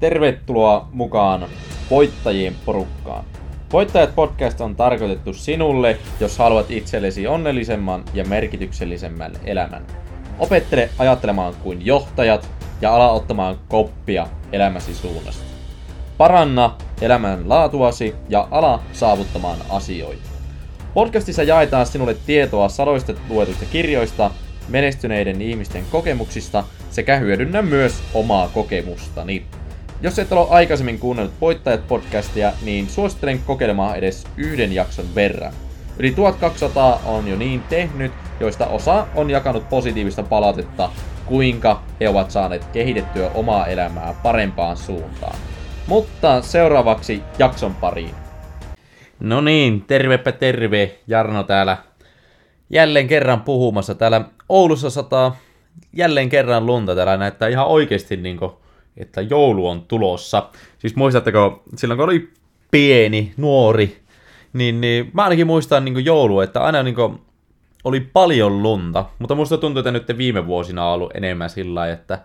Tervetuloa mukaan voittajien porukkaan. Voittajat podcast on tarkoitettu sinulle, jos haluat itsellesi onnellisemman ja merkityksellisemmän elämän. Opettele ajattelemaan kuin johtajat ja ala ottamaan koppia elämäsi suunnasta. Paranna elämän laatuasi ja ala saavuttamaan asioita. Podcastissa jaetaan sinulle tietoa sadoista luetuista kirjoista, menestyneiden ihmisten kokemuksista sekä hyödynnä myös omaa kokemustani. Jos et ole aikaisemmin kuunnellut Voittajat podcastia, niin suosittelen kokeilemaan edes yhden jakson verran. Yli 1200 on jo niin tehnyt, joista osa on jakanut positiivista palautetta, kuinka he ovat saaneet kehitettyä omaa elämää parempaan suuntaan. Mutta seuraavaksi jakson pariin. No niin, tervepä terve, Jarno täällä jälleen kerran puhumassa. Täällä Oulussa sataa jälleen kerran lunta. Täällä näyttää ihan oikeasti niin kuin, että joulu on tulossa. Siis muistatteko, silloin kun oli pieni, nuori, niin, niin mä ainakin muistan niin joulu, että aina niin kuin, oli paljon lunta. Mutta musta tuntuu, että nyt viime vuosina on ollut enemmän sillä että,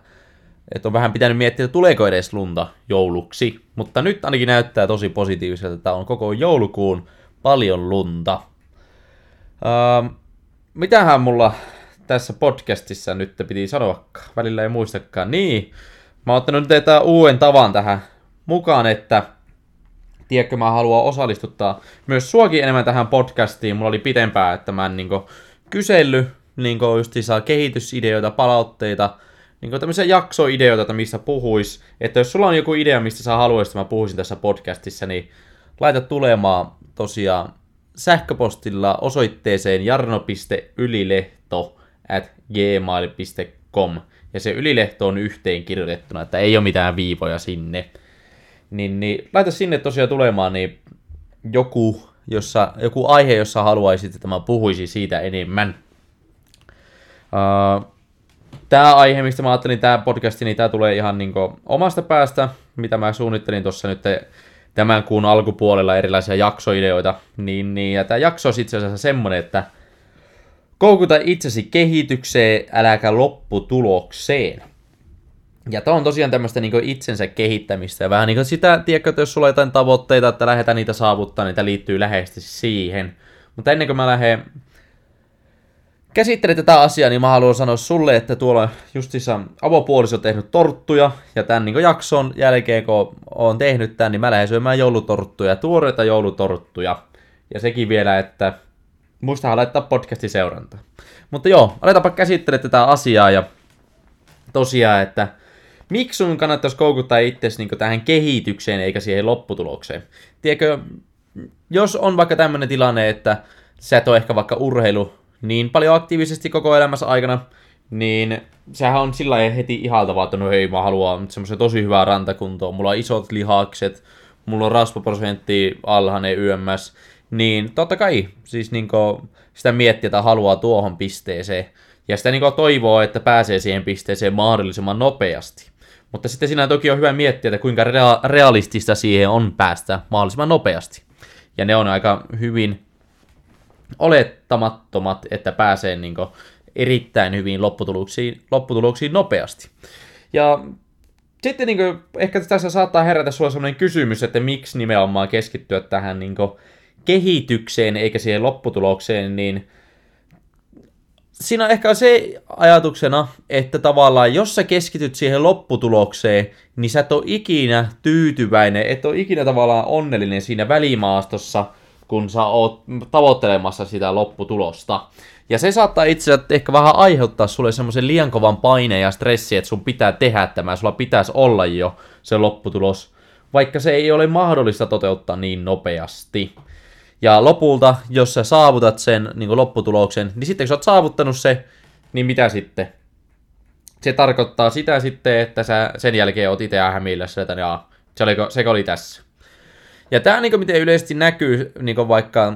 että on vähän pitänyt miettiä, että tuleeko edes lunta jouluksi. Mutta nyt ainakin näyttää tosi positiiviselta, että on koko joulukuun paljon lunta. Öö, mitähän mulla tässä podcastissa nyt piti sanoa, välillä ei muistakaan. Niin, mä oon ottanut nyt uuden tavan tähän mukaan, että tiedätkö, mä haluan osallistuttaa myös suokin enemmän tähän podcastiin. Mulla oli pitempää, että mä en niin kysely, niin saa kehitysideoita, palautteita, niin tämmöisiä jaksoideoita, että mistä puhuis. Että jos sulla on joku idea, mistä sä haluaisit, että mä puhuisin tässä podcastissa, niin laita tulemaan tosiaan sähköpostilla osoitteeseen jarno.ylilehto at gmail.com. Ja se ylilehto on yhteen kirjoitettuna, että ei ole mitään viivoja sinne. Niin, niin laita sinne tosiaan tulemaan niin joku, jossa, joku aihe, jossa haluaisit, että mä puhuisin siitä enemmän. Uh, tämä aihe, mistä mä ajattelin, tämä podcasti, niin tämä tulee ihan niin omasta päästä, mitä mä suunnittelin tuossa nyt tämän kuun alkupuolella erilaisia jaksoideoita, niin, niin ja tämä jakso on itse asiassa semmonen, että koukuta itsesi kehitykseen, äläkä lopputulokseen. Ja tämä on tosiaan tämmöistä niin itsensä kehittämistä ja vähän niin kuin sitä, tiedätkö, että jos sulla on jotain tavoitteita, että lähdetään niitä saavuttaa, tämä liittyy läheisesti siihen. Mutta ennen kuin mä lähden käsittelee tätä asiaa, niin mä haluan sanoa sulle, että tuolla justissa avopuoliso on tehnyt torttuja, ja tämän niin jakson jälkeen, kun on tehnyt tämän, niin mä lähden syömään joulutorttuja, tuoreita joulutorttuja. Ja sekin vielä, että muistahan laittaa podcastin seuranta. Mutta joo, aletaanpa käsittelemään tätä asiaa, ja tosiaan, että miksi sun kannattaisi koukuttaa itsesi niin tähän kehitykseen eikä siihen lopputulokseen? Tiedätkö, jos on vaikka tämmöinen tilanne, että sä et ole ehkä vaikka urheilu niin paljon aktiivisesti koko elämässä aikana, niin sehän on sillä heti ihaltavaa, että no hei, mä haluan semmoisen tosi hyvää rantakuntoa, mulla on isot lihakset, mulla on rasvaprosentti alhainen YMS, niin totta kai siis niinku sitä miettiä, että haluaa tuohon pisteeseen, ja sitä niinku toivoo, että pääsee siihen pisteeseen mahdollisimman nopeasti. Mutta sitten siinä toki on hyvä miettiä, että kuinka rea- realistista siihen on päästä mahdollisimman nopeasti. Ja ne on aika hyvin olettamattomat, että pääsee niin kuin, erittäin hyvin lopputuloksiin, lopputuloksiin nopeasti. Ja sitten niin kuin, ehkä tässä saattaa herätä sulla sellainen kysymys, että miksi nimenomaan keskittyä tähän niin kuin, kehitykseen eikä siihen lopputulokseen, niin siinä on ehkä se ajatuksena, että tavallaan jos sä keskityt siihen lopputulokseen, niin sä et ole ikinä tyytyväinen, et ole ikinä tavallaan onnellinen siinä välimaastossa – kun sä oot tavoittelemassa sitä lopputulosta. Ja se saattaa itse asiassa ehkä vähän aiheuttaa sulle semmoisen liian kovan paineen ja stressi, että sun pitää tehdä tämä, sulla pitäisi olla jo se lopputulos, vaikka se ei ole mahdollista toteuttaa niin nopeasti. Ja lopulta, jos sä saavutat sen niin lopputuloksen, niin sitten kun sä oot saavuttanut se, niin mitä sitten? Se tarkoittaa sitä sitten, että sä sen jälkeen oot itse hämillä että jaa, se, oliko, se oli tässä. Ja tämä niin miten yleisesti näkyy, niin vaikka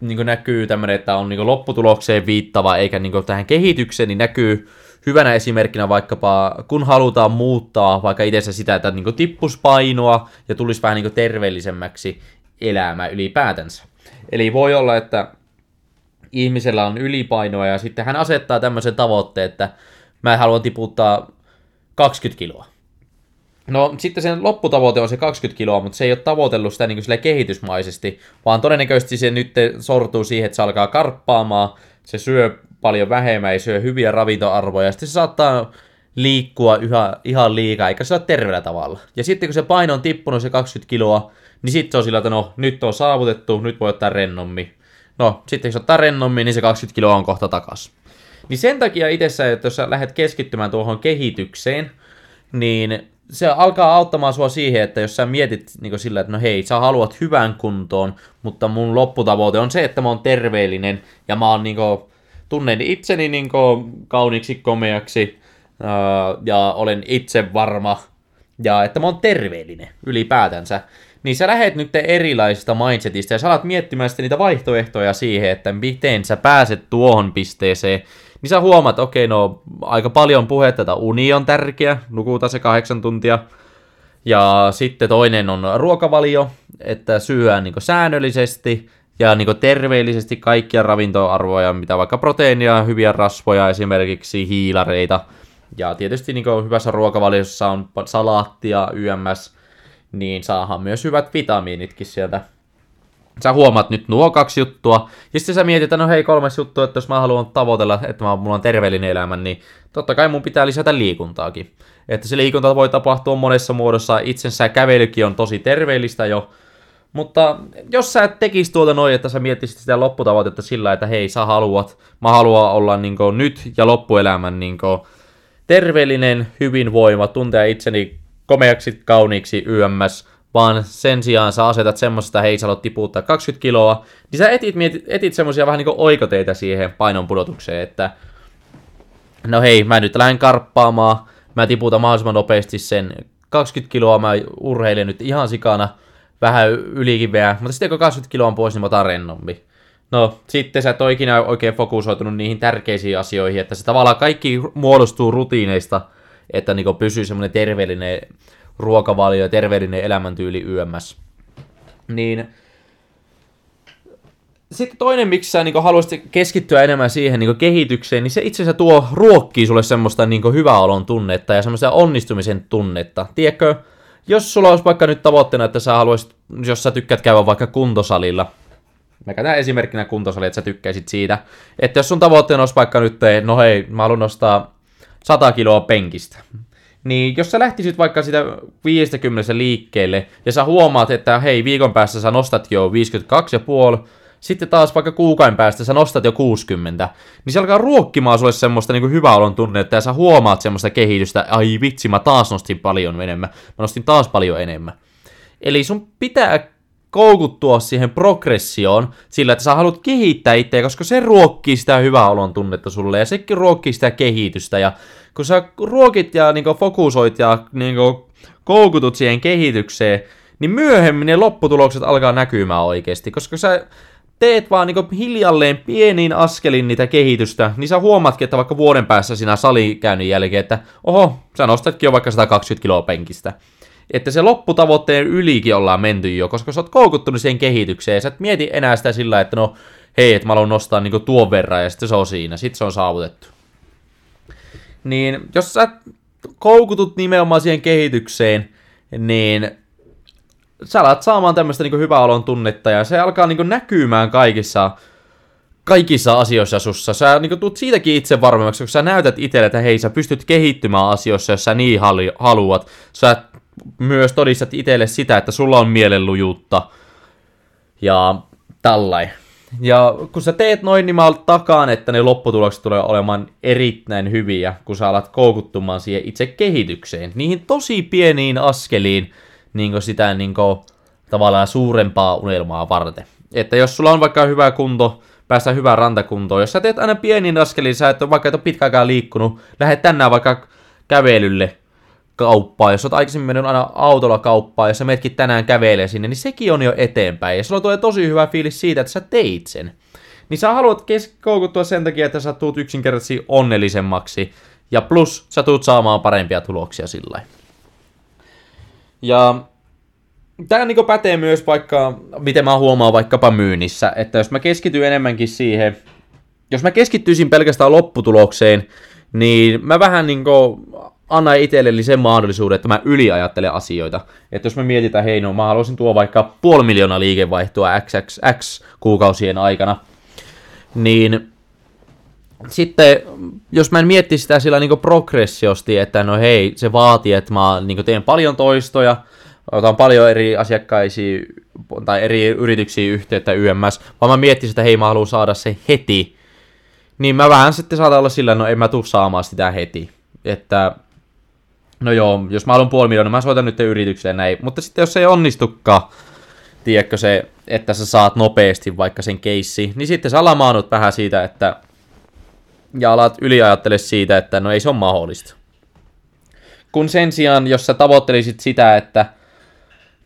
niin näkyy tämmöinen, että on niin lopputulokseen viittava eikä niin tähän kehitykseen, niin näkyy hyvänä esimerkkinä vaikkapa, kun halutaan muuttaa vaikka itse sitä, että niin tippus painoa ja tulisi vähän niin terveellisemmäksi elämä ylipäätänsä. Eli voi olla, että ihmisellä on ylipainoa ja sitten hän asettaa tämmöisen tavoitteen, että mä haluan tiputtaa 20 kiloa. No sitten sen lopputavoite on se 20 kiloa, mutta se ei ole tavoitellut sitä niin kuin kehitysmaisesti, vaan todennäköisesti se nyt sortuu siihen, että se alkaa karppaamaan, se syö paljon vähemmän, ei syö hyviä ravintoarvoja, ja sitten se saattaa liikkua yhä, ihan liikaa, eikä se ole terveellä tavalla. Ja sitten kun se paino on tippunut se 20 kiloa, niin sitten se on sillä, että no nyt on saavutettu, nyt voi ottaa rennommin. No, sitten jos ottaa rennommin, niin se 20 kiloa on kohta takas. Niin sen takia itsessä, että jos sä lähdet keskittymään tuohon kehitykseen, niin se alkaa auttamaan sua siihen, että jos sä mietit niin sillä, että no hei, sä haluat hyvän kuntoon, mutta mun lopputavoite on se, että mä oon terveellinen ja mä oon niin kuin, tunnen itseni niin kuin, kauniiksi, komeaksi ja olen itse varma ja että mä oon terveellinen ylipäätänsä, niin sä lähet nyt erilaisista mindsetista ja sä alat miettimään sitten niitä vaihtoehtoja siihen, että miten sä pääset tuohon pisteeseen, niin sä huomaat, okei, no aika paljon puhetta, että uni on tärkeä, nukuta se kahdeksan tuntia, ja sitten toinen on ruokavalio, että syö niin säännöllisesti ja niin terveellisesti kaikkia ravintoarvoja, mitä vaikka proteiinia, hyviä rasvoja, esimerkiksi hiilareita. Ja tietysti niin hyvässä ruokavaliossa on salaattia, YMS, niin saahan myös hyvät vitamiinitkin sieltä. Sä huomaat nyt nuo kaksi juttua, ja sitten sä mietit, no hei kolmas juttu, että jos mä haluan tavoitella, että mä, mulla on terveellinen elämä, niin totta kai mun pitää lisätä liikuntaakin. Että se liikunta voi tapahtua monessa muodossa, itsensä kävelykin on tosi terveellistä jo, mutta jos sä tekis tuolta noin, että sä miettisit sitä lopputavoitetta sillä, että hei, sä haluat, mä haluan olla niin nyt ja loppuelämän niin terveellinen, hyvinvoima, tuntea itseni komeaksi, kauniiksi, YMS, vaan sen sijaan sä asetat semmoista, hei sä haluat tiputtaa 20 kiloa, niin sä etit, mietit, etit semmoisia vähän niin kuin oikoteita siihen painon pudotukseen, että no hei, mä nyt lähden karppaamaan, mä tiputan mahdollisimman nopeasti sen 20 kiloa, mä urheilen nyt ihan sikana, vähän ylikin vielä, mutta sitten kun 20 kiloa on pois, niin mä otan rennommin. No, sitten sä et ole ikinä oikein fokusoitunut niihin tärkeisiin asioihin, että se tavallaan kaikki muodostuu rutiineista, että niin pysyy semmoinen terveellinen ruokavalio ja terveellinen elämäntyyli YMS. Niin sitten toinen, miksi sä niin haluaisit keskittyä enemmän siihen niin kehitykseen, niin se itse asiassa tuo ruokkii sulle semmoista niin hyvää olon tunnetta ja semmoista onnistumisen tunnetta. Tiedätkö, jos sulla olisi vaikka nyt tavoitteena, että sä haluaisit, jos sä tykkäät käydä vaikka kuntosalilla, mä käytän esimerkkinä kuntosali, että sä tykkäisit siitä, että jos sun tavoitteena olisi vaikka nyt, no hei, mä haluan nostaa 100 kiloa penkistä, niin jos sä lähtisit vaikka sitä 50 liikkeelle, ja sä huomaat, että hei, viikon päästä sä nostat jo 52,5, sitten taas vaikka kuukauden päästä sä nostat jo 60, niin se alkaa ruokkimaan sulle semmoista niin hyvää olon tunnetta, ja sä huomaat semmoista kehitystä, ai vitsi, mä taas nostin paljon enemmän, mä nostin taas paljon enemmän. Eli sun pitää koukuttua siihen progressioon sillä, että sä haluat kehittää itseä, koska se ruokkii sitä hyvää olon tunnetta sulle, ja sekin ruokkii sitä kehitystä, ja kun sä ruokit ja niin fokusoit ja niin koukutut siihen kehitykseen, niin myöhemmin ne lopputulokset alkaa näkymään oikeasti, koska sä teet vaan niin hiljalleen pieniin askelin niitä kehitystä, niin sä huomaatkin, että vaikka vuoden päässä siinä salikäynnin jälkeen, että oho, sä nostatkin jo vaikka 120 kiloa penkistä. Että se lopputavoitteen ylikin ollaan menty jo, koska sä oot koukuttunut siihen kehitykseen, ja sä et mieti enää sitä sillä, että no hei, että mä haluan nostaa niin tuon verran, ja sitten se on siinä, sitten se on saavutettu. Niin jos sä koukutut nimenomaan siihen kehitykseen, niin sä alat saamaan tämmöistä niin hyvää olon tunnetta ja se alkaa niin näkymään kaikissa, kaikissa asioissa sussa. Sä niin tulet siitäkin itse varmemmaksi, kun sä näytät itselle, että hei, sä pystyt kehittymään asioissa, jos sä niin haluat. Sä myös todistat itselle sitä, että sulla on mielenlujuutta ja tällainen. Ja kun sä teet noin, niin mä takaan, että ne lopputulokset tulee olemaan erittäin hyviä, kun sä alat koukuttumaan siihen itse kehitykseen. Niihin tosi pieniin askeliin niin sitä niin kuin, tavallaan suurempaa unelmaa varten. Että jos sulla on vaikka hyvä kunto, päästä hyvään rantakuntoon, jos sä teet aina pieniin askeliin, sä et ole vaikka et ole pitkäaikaan liikkunut, lähdet tänään vaikka kävelylle, kauppaa, jos olet aikaisemmin mennyt aina autolla kauppaan, ja sä metkin tänään kävelee sinne, niin sekin on jo eteenpäin. Ja sulla tulee tosi hyvä fiilis siitä, että sä teit sen. Niin sä haluat koukuttua sen takia, että sä tuut yksinkertaisesti onnellisemmaksi. Ja plus, sä tuut saamaan parempia tuloksia sillä Ja tämä niin pätee myös vaikka, miten mä huomaan vaikkapa myynnissä, että jos mä keskityn enemmänkin siihen, jos mä keskittyisin pelkästään lopputulokseen, niin mä vähän niin anna itselleni sen mahdollisuuden, että mä yliajattelen asioita. Että jos me mietitään, hei no mä haluaisin tuo vaikka puoli miljoonaa liikevaihtoa XXX kuukausien aikana, niin sitten, jos mä en mietti sitä sillä niin progressiosti, että no hei, se vaatii, että mä niin teen paljon toistoja, otan paljon eri asiakkaisia tai eri yrityksiä yhteyttä YMS, vaan mä miettisin, että hei, mä haluan saada se heti, niin mä vähän sitten saatan olla sillä, no en mä tuu saamaan sitä heti. Että, no joo, jos mä haluan puoli miljoonaa, mä soitan nyt yritykseen näin, mutta sitten jos se ei onnistukaan, tiedätkö se, että sä saat nopeasti vaikka sen keissi, niin sitten sä lamaannut vähän siitä, että ja alat yliajattele siitä, että no ei se ole mahdollista. Kun sen sijaan, jos sä tavoittelisit sitä, että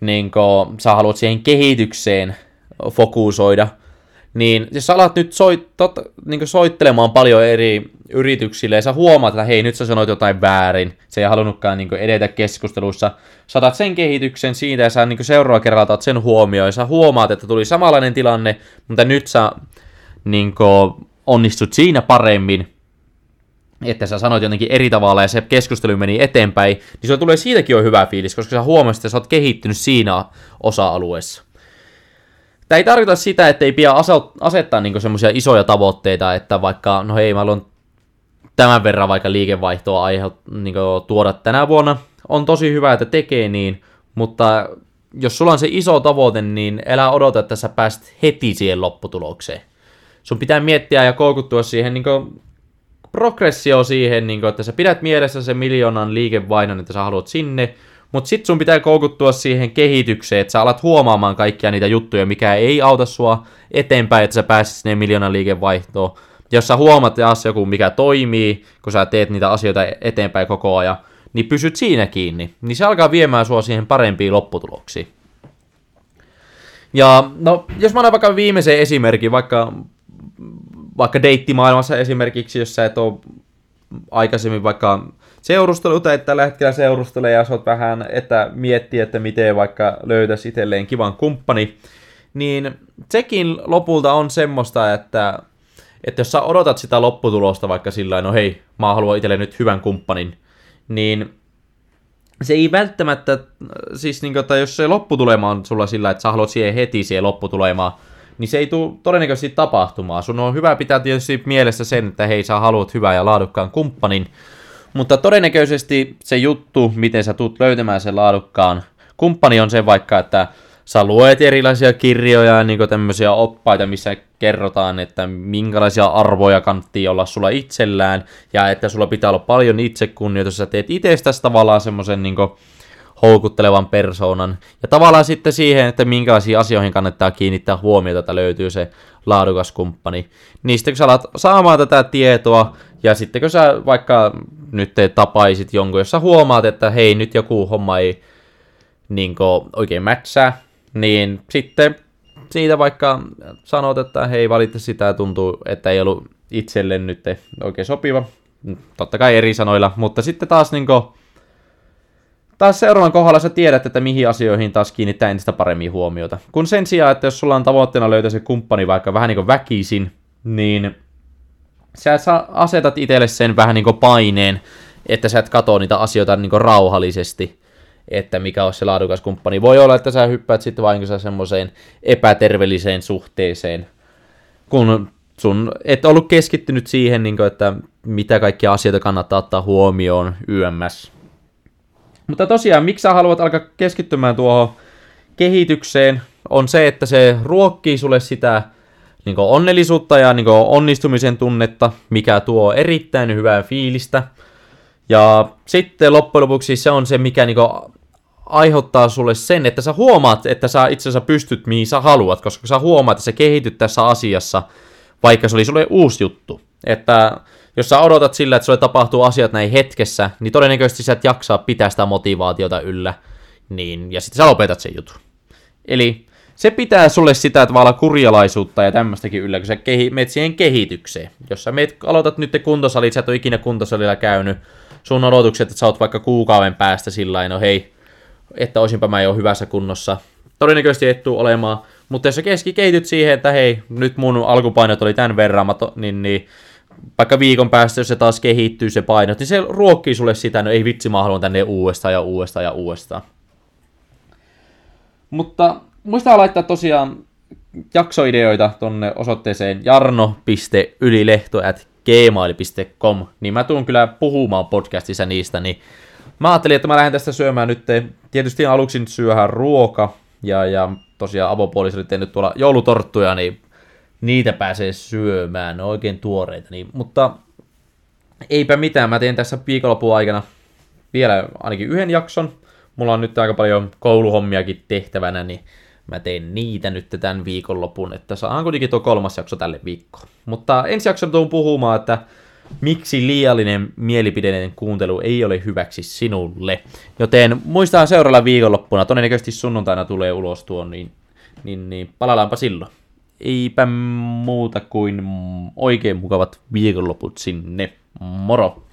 niin kun, sä haluat siihen kehitykseen fokusoida, niin jos sä alat nyt soit, tot, niin soittelemaan paljon eri yrityksille ja sä huomaat, että hei nyt sä sanoit jotain väärin, se ei halunnutkaan niin edetä keskustelussa, saatat sen kehityksen siitä ja sä niin seuraava kerralla otat sen huomioon ja sä huomaat, että tuli samanlainen tilanne, mutta nyt sä niin onnistut siinä paremmin, että sä sanoit jotenkin eri tavalla ja se keskustelu meni eteenpäin, niin sulla tulee siitäkin jo hyvä fiilis, koska sä huomasit, että sä oot kehittynyt siinä osa-alueessa. Tämä ei tarkoita sitä, että ei pidä asettaa niinku semmoisia isoja tavoitteita, että vaikka, no hei, mä haluan tämän verran vaikka liikevaihtoa aihe, niinku, tuoda tänä vuonna. On tosi hyvä, että tekee niin, mutta jos sulla on se iso tavoite, niin älä odota, että sä pääst heti siihen lopputulokseen sun pitää miettiä ja koukuttua siihen niin progressio siihen, niin kuin, että sä pidät mielessä sen miljoonan liikevainon, että sä haluat sinne, mutta sit sun pitää koukuttua siihen kehitykseen, että sä alat huomaamaan kaikkia niitä juttuja, mikä ei auta sua eteenpäin, että sä pääsit sinne miljoonan liikevaihtoon. Jos sä huomaat taas joku, mikä toimii, kun sä teet niitä asioita eteenpäin koko ajan, niin pysyt siinä kiinni. Niin se alkaa viemään sua siihen parempiin lopputuloksiin. Ja no, jos mä annan vaikka viimeisen esimerkin, vaikka vaikka deittimaailmassa esimerkiksi, jos sä et ole aikaisemmin vaikka seurustelut tai tällä hetkellä seurustelee ja oot vähän, että miettii, että miten vaikka löytäisi itselleen kivan kumppani, niin sekin lopulta on semmoista, että, että jos sä odotat sitä lopputulosta vaikka sillä no hei, mä haluan itselle nyt hyvän kumppanin, niin se ei välttämättä, siis niin että jos se lopputulema on sulla sillä, että sä haluat siihen heti siihen lopputulemaan, niin se ei tule todennäköisesti tapahtumaan. Sun on hyvä pitää tietysti mielessä sen, että hei, sä haluat hyvää ja laadukkaan kumppanin, mutta todennäköisesti se juttu, miten sä tulet löytämään sen laadukkaan kumppani on se vaikka, että sä luet erilaisia kirjoja ja niin tämmöisiä oppaita, missä kerrotaan, että minkälaisia arvoja kannattaa olla sulla itsellään, ja että sulla pitää olla paljon itsekunnioitusta, sä teet itsestäsi tavallaan semmoisen niin houkuttelevan persoonan. Ja tavallaan sitten siihen, että minkälaisiin asioihin kannattaa kiinnittää huomiota, että löytyy se laadukas kumppani. Sitten kun sä alat saamaan tätä tietoa, ja sitten kun sä vaikka nyt te tapaisit jonkun, jos sä huomaat, että hei, nyt joku homma ei niin oikein mätsää, niin sitten siitä vaikka sanot, että hei, valitse sitä tuntuu, että ei ollut itselle nyt oikein sopiva. Totta kai eri sanoilla, mutta sitten taas niin kuin, taas seuraavan kohdalla sä tiedät, että mihin asioihin taas kiinnittää entistä paremmin huomiota. Kun sen sijaan, että jos sulla on tavoitteena löytää se kumppani vaikka vähän niin kuin väkisin, niin sä asetat itselle sen vähän niin kuin paineen, että sä et katso niitä asioita niin kuin rauhallisesti, että mikä on se laadukas kumppani. Voi olla, että sä hyppäät sitten vain semmoiseen epäterveelliseen suhteeseen, kun sun et ollut keskittynyt siihen, niin kuin, että mitä kaikkia asioita kannattaa ottaa huomioon YMS mutta tosiaan, miksi sä haluat alkaa keskittymään tuohon kehitykseen, on se, että se ruokkii sulle sitä niin onnellisuutta ja niin onnistumisen tunnetta, mikä tuo erittäin hyvää fiilistä. Ja sitten loppujen lopuksi se on se, mikä niin aiheuttaa sulle sen, että sä huomaat, että sä itse asiassa pystyt mihin sä haluat, koska sä huomaat, että sä kehityt tässä asiassa, vaikka se oli sulle uusi juttu. Että jos sä odotat sillä, että sulle tapahtuu asiat näin hetkessä, niin todennäköisesti sä et jaksaa pitää sitä motivaatiota yllä, niin, ja sitten sä lopetat sen jutun. Eli se pitää sulle sitä tavalla kurjalaisuutta ja tämmöistäkin yllä, kun sä kehi, meet siihen kehitykseen. Jos sä meet, aloitat nyt kuntosalit, sä et ole ikinä kuntosalilla käynyt, sun odotukset, että sä oot vaikka kuukauden päästä sillä no hei, että olisinpä mä jo hyvässä kunnossa. Todennäköisesti et tule olemaan, mutta jos sä keski kehityt siihen, että hei, nyt mun alkupainot oli tämän verran, to, niin, niin vaikka viikon päästä, jos se taas kehittyy se paino, niin se ruokkii sulle sitä, no ei vitsi, mä haluan tänne uudestaan ja uudestaan ja uudestaan. Mutta muistaa laittaa tosiaan jaksoideoita tonne osoitteeseen jarno.ylilehto.gmail.com, niin mä tuun kyllä puhumaan podcastissa niistä, niin mä ajattelin, että mä lähden tästä syömään nyt, tietysti aluksi nyt syöhän ruoka, ja, ja tosiaan avopuoliso oli tehnyt tuolla joulutorttuja, niin niitä pääsee syömään, ne on oikein tuoreita, niin, mutta eipä mitään, mä teen tässä viikonlopun aikana vielä ainakin yhden jakson, mulla on nyt aika paljon kouluhommiakin tehtävänä, niin mä teen niitä nyt tämän viikonlopun, että saadaan kuitenkin tuo kolmas jakso tälle viikkoon. Mutta ensi jakson tuun puhumaan, että miksi liiallinen mielipideiden kuuntelu ei ole hyväksi sinulle. Joten muistaa seuraavalla viikonloppuna, todennäköisesti sunnuntaina tulee ulos tuo, niin, niin, niin palataanpa silloin. Eipä muuta kuin oikein mukavat viikonloput sinne. Moro!